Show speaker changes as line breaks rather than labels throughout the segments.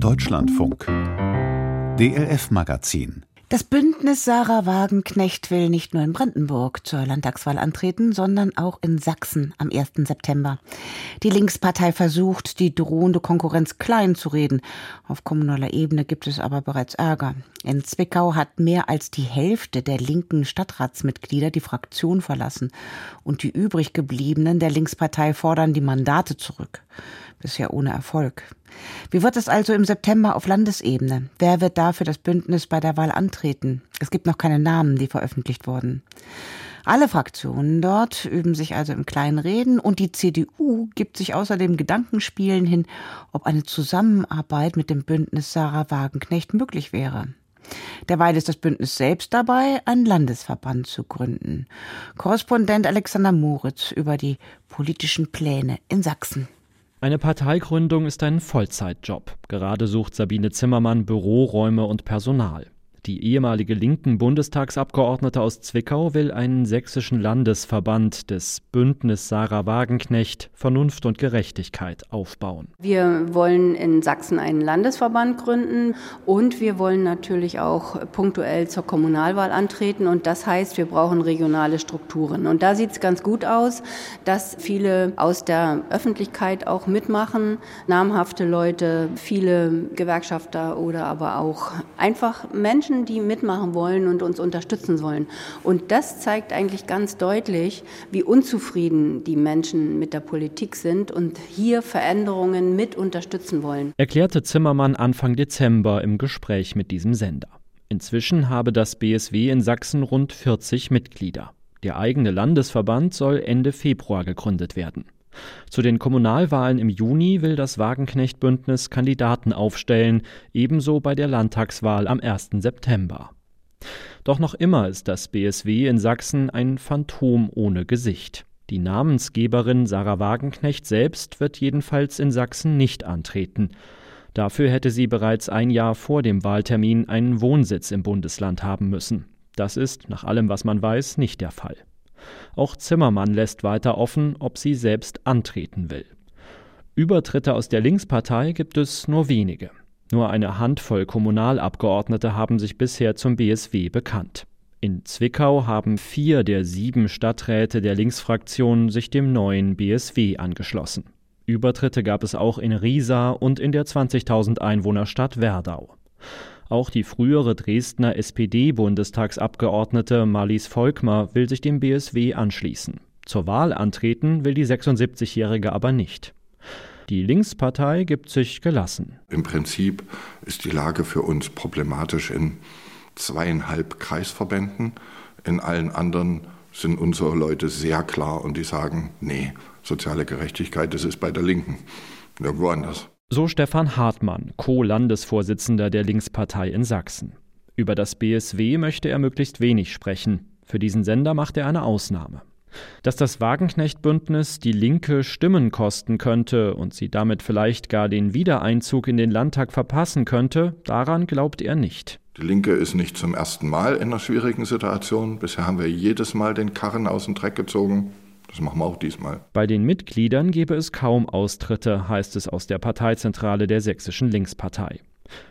Deutschlandfunk DLF Magazin
das Bündnis Sarah Wagenknecht will nicht nur in Brandenburg zur Landtagswahl antreten, sondern auch in Sachsen am 1. September. Die Linkspartei versucht, die drohende Konkurrenz klein zu reden. Auf kommunaler Ebene gibt es aber bereits Ärger. In Zwickau hat mehr als die Hälfte der linken Stadtratsmitglieder die Fraktion verlassen. Und die übrig gebliebenen der Linkspartei fordern die Mandate zurück bisher ohne Erfolg. Wie wird es also im September auf Landesebene? Wer wird dafür das Bündnis bei der Wahl antreten? Es gibt noch keine Namen, die veröffentlicht wurden. Alle Fraktionen dort üben sich also im kleinen Reden und die CDU gibt sich außerdem Gedankenspielen hin, ob eine Zusammenarbeit mit dem Bündnis Sarah Wagenknecht möglich wäre. Derweil ist das Bündnis selbst dabei, einen Landesverband zu gründen. Korrespondent Alexander Moritz über die politischen Pläne in Sachsen.
Eine Parteigründung ist ein Vollzeitjob. Gerade sucht Sabine Zimmermann Büroräume und Personal. Die ehemalige linken Bundestagsabgeordnete aus Zwickau will einen sächsischen Landesverband des Bündnis Sarah Wagenknecht Vernunft und Gerechtigkeit aufbauen.
Wir wollen in Sachsen einen Landesverband gründen und wir wollen natürlich auch punktuell zur Kommunalwahl antreten und das heißt, wir brauchen regionale Strukturen. Und da sieht es ganz gut aus, dass viele aus der Öffentlichkeit auch mitmachen, namhafte Leute, viele Gewerkschafter oder aber auch einfach Menschen, die mitmachen wollen und uns unterstützen wollen. Und das zeigt eigentlich ganz deutlich, wie unzufrieden die Menschen mit der Politik sind und hier Veränderungen mit unterstützen wollen.
Erklärte Zimmermann Anfang Dezember im Gespräch mit diesem Sender. Inzwischen habe das BSW in Sachsen rund 40 Mitglieder. Der eigene Landesverband soll Ende Februar gegründet werden. Zu den Kommunalwahlen im Juni will das Wagenknecht-Bündnis Kandidaten aufstellen, ebenso bei der Landtagswahl am 1. September. Doch noch immer ist das BSW in Sachsen ein Phantom ohne Gesicht. Die Namensgeberin Sarah Wagenknecht selbst wird jedenfalls in Sachsen nicht antreten. Dafür hätte sie bereits ein Jahr vor dem Wahltermin einen Wohnsitz im Bundesland haben müssen. Das ist, nach allem, was man weiß, nicht der Fall. Auch Zimmermann lässt weiter offen, ob sie selbst antreten will. Übertritte aus der Linkspartei gibt es nur wenige. Nur eine Handvoll Kommunalabgeordnete haben sich bisher zum BSW bekannt. In Zwickau haben vier der sieben Stadträte der Linksfraktion sich dem neuen BSW angeschlossen. Übertritte gab es auch in Riesa und in der 20.000 Einwohnerstadt Werdau. Auch die frühere Dresdner SPD-Bundestagsabgeordnete Marlies Volkmar will sich dem BSW anschließen. Zur Wahl antreten will die 76-Jährige aber nicht. Die Linkspartei gibt sich gelassen.
Im Prinzip ist die Lage für uns problematisch in zweieinhalb Kreisverbänden. In allen anderen sind unsere Leute sehr klar und die sagen, nee, soziale Gerechtigkeit, das ist bei der Linken, nirgendwo anders.
So Stefan Hartmann, Co-Landesvorsitzender der Linkspartei in Sachsen. Über das BSW möchte er möglichst wenig sprechen. Für diesen Sender macht er eine Ausnahme. Dass das Wagenknecht-Bündnis die Linke Stimmen kosten könnte und sie damit vielleicht gar den Wiedereinzug in den Landtag verpassen könnte, daran glaubt er nicht.
Die Linke ist nicht zum ersten Mal in einer schwierigen Situation. Bisher haben wir jedes Mal den Karren aus dem Dreck gezogen. Das machen wir auch diesmal.
Bei den Mitgliedern gebe es kaum Austritte, heißt es aus der Parteizentrale der Sächsischen Linkspartei.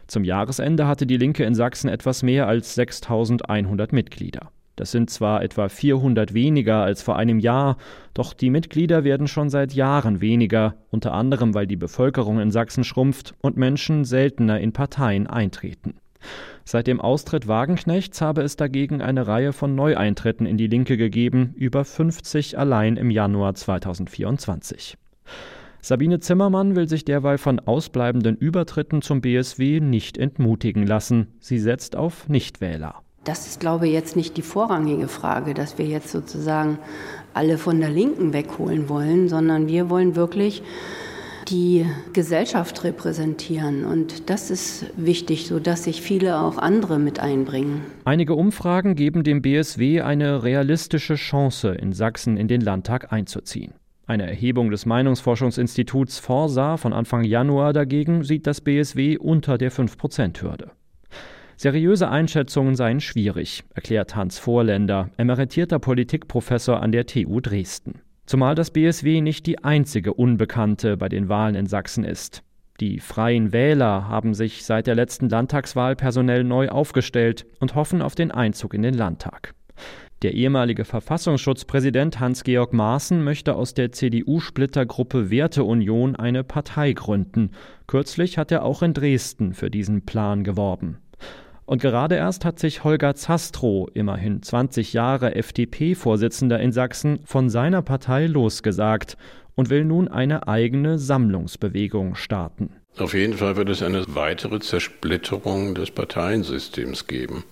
Zum Jahresende hatte die Linke in Sachsen etwas mehr als 6100 Mitglieder. Das sind zwar etwa 400 weniger als vor einem Jahr, doch die Mitglieder werden schon seit Jahren weniger, unter anderem weil die Bevölkerung in Sachsen schrumpft und Menschen seltener in Parteien eintreten. Seit dem Austritt Wagenknechts habe es dagegen eine Reihe von Neueintritten in die Linke gegeben, über 50 allein im Januar 2024. Sabine Zimmermann will sich derweil von ausbleibenden Übertritten zum BSW nicht entmutigen lassen. Sie setzt auf Nichtwähler.
Das ist, glaube ich, jetzt nicht die vorrangige Frage, dass wir jetzt sozusagen alle von der Linken wegholen wollen, sondern wir wollen wirklich die Gesellschaft repräsentieren. Und das ist wichtig, sodass sich viele auch andere mit einbringen.
Einige Umfragen geben dem BSW eine realistische Chance, in Sachsen in den Landtag einzuziehen. Eine Erhebung des Meinungsforschungsinstituts Forsa von Anfang Januar dagegen sieht das BSW unter der 5-Prozent-Hürde. Seriöse Einschätzungen seien schwierig, erklärt Hans Vorländer, emeritierter Politikprofessor an der TU Dresden. Zumal das BSW nicht die einzige Unbekannte bei den Wahlen in Sachsen ist. Die Freien Wähler haben sich seit der letzten Landtagswahl personell neu aufgestellt und hoffen auf den Einzug in den Landtag. Der ehemalige Verfassungsschutzpräsident Hans-Georg Maaßen möchte aus der CDU-Splittergruppe Werteunion eine Partei gründen. Kürzlich hat er auch in Dresden für diesen Plan geworben. Und gerade erst hat sich Holger Zastrow, immerhin 20 Jahre FDP-Vorsitzender in Sachsen, von seiner Partei losgesagt und will nun eine eigene Sammlungsbewegung starten.
Auf jeden Fall wird es eine weitere Zersplitterung des Parteiensystems geben.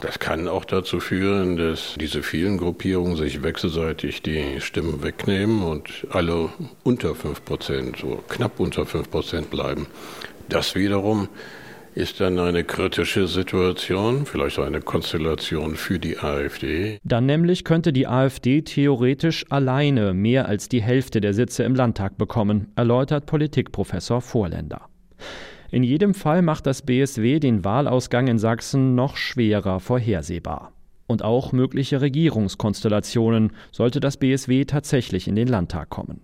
Das kann auch dazu führen, dass diese vielen Gruppierungen sich wechselseitig die Stimmen wegnehmen und alle unter 5 Prozent, so knapp unter 5 Prozent bleiben. Das wiederum ist dann eine kritische Situation, vielleicht eine Konstellation für die AfD.
Dann nämlich könnte die AfD theoretisch alleine mehr als die Hälfte der Sitze im Landtag bekommen, erläutert Politikprofessor Vorländer. In jedem Fall macht das BSW den Wahlausgang in Sachsen noch schwerer vorhersehbar. Und auch mögliche Regierungskonstellationen sollte das BSW tatsächlich in den Landtag kommen.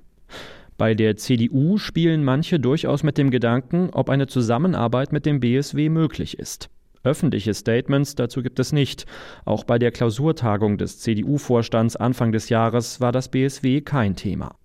Bei der CDU spielen manche durchaus mit dem Gedanken, ob eine Zusammenarbeit mit dem BSW möglich ist. Öffentliche Statements dazu gibt es nicht. Auch bei der Klausurtagung des CDU-Vorstands Anfang des Jahres war das BSW kein Thema.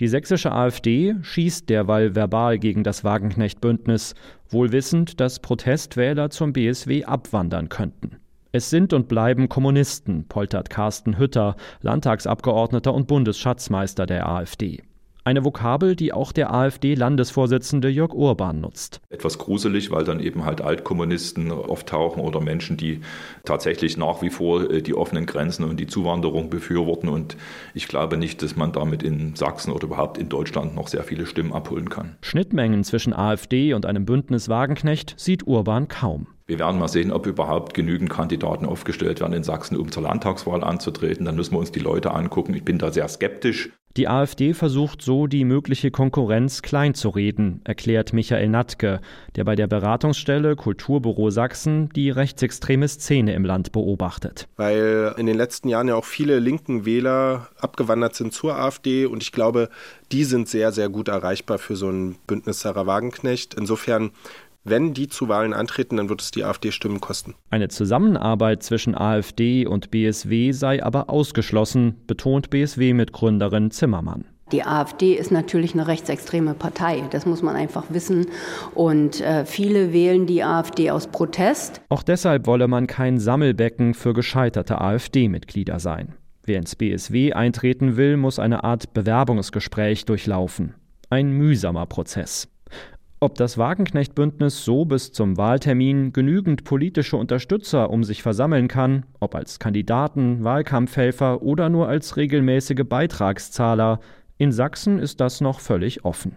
Die sächsische AfD schießt derweil verbal gegen das Wagenknecht-Bündnis, wohl wissend, dass Protestwähler zum BSW abwandern könnten. Es sind und bleiben Kommunisten, poltert Carsten Hütter, Landtagsabgeordneter und Bundesschatzmeister der AfD. Eine Vokabel, die auch der AfD-Landesvorsitzende Jörg Urban nutzt.
Etwas gruselig, weil dann eben halt Altkommunisten auftauchen oder Menschen, die tatsächlich nach wie vor äh, die offenen Grenzen und die Zuwanderung befürworten. Und ich glaube nicht, dass man damit in Sachsen oder überhaupt in Deutschland noch sehr viele Stimmen abholen kann.
Schnittmengen zwischen AfD und einem Bündnis Wagenknecht sieht Urban kaum.
Wir werden mal sehen, ob überhaupt genügend Kandidaten aufgestellt werden in Sachsen, um zur Landtagswahl anzutreten. Dann müssen wir uns die Leute angucken. Ich bin da sehr skeptisch.
Die AfD versucht so, die mögliche Konkurrenz kleinzureden, erklärt Michael Natke, der bei der Beratungsstelle Kulturbüro Sachsen die rechtsextreme Szene im Land beobachtet.
Weil in den letzten Jahren ja auch viele linken Wähler abgewandert sind zur AfD und ich glaube, die sind sehr, sehr gut erreichbar für so ein Bündnis Sarah Wagenknecht. Insofern wenn die zu Wahlen antreten, dann wird es die AfD Stimmen kosten.
Eine Zusammenarbeit zwischen AfD und BSW sei aber ausgeschlossen, betont BSW-Mitgründerin Zimmermann.
Die AfD ist natürlich eine rechtsextreme Partei, das muss man einfach wissen. Und äh, viele wählen die AfD aus Protest.
Auch deshalb wolle man kein Sammelbecken für gescheiterte AfD-Mitglieder sein. Wer ins BSW eintreten will, muss eine Art Bewerbungsgespräch durchlaufen. Ein mühsamer Prozess. Ob das Wagenknecht-Bündnis so bis zum Wahltermin genügend politische Unterstützer um sich versammeln kann, ob als Kandidaten, Wahlkampfhelfer oder nur als regelmäßige Beitragszahler, in Sachsen ist das noch völlig offen.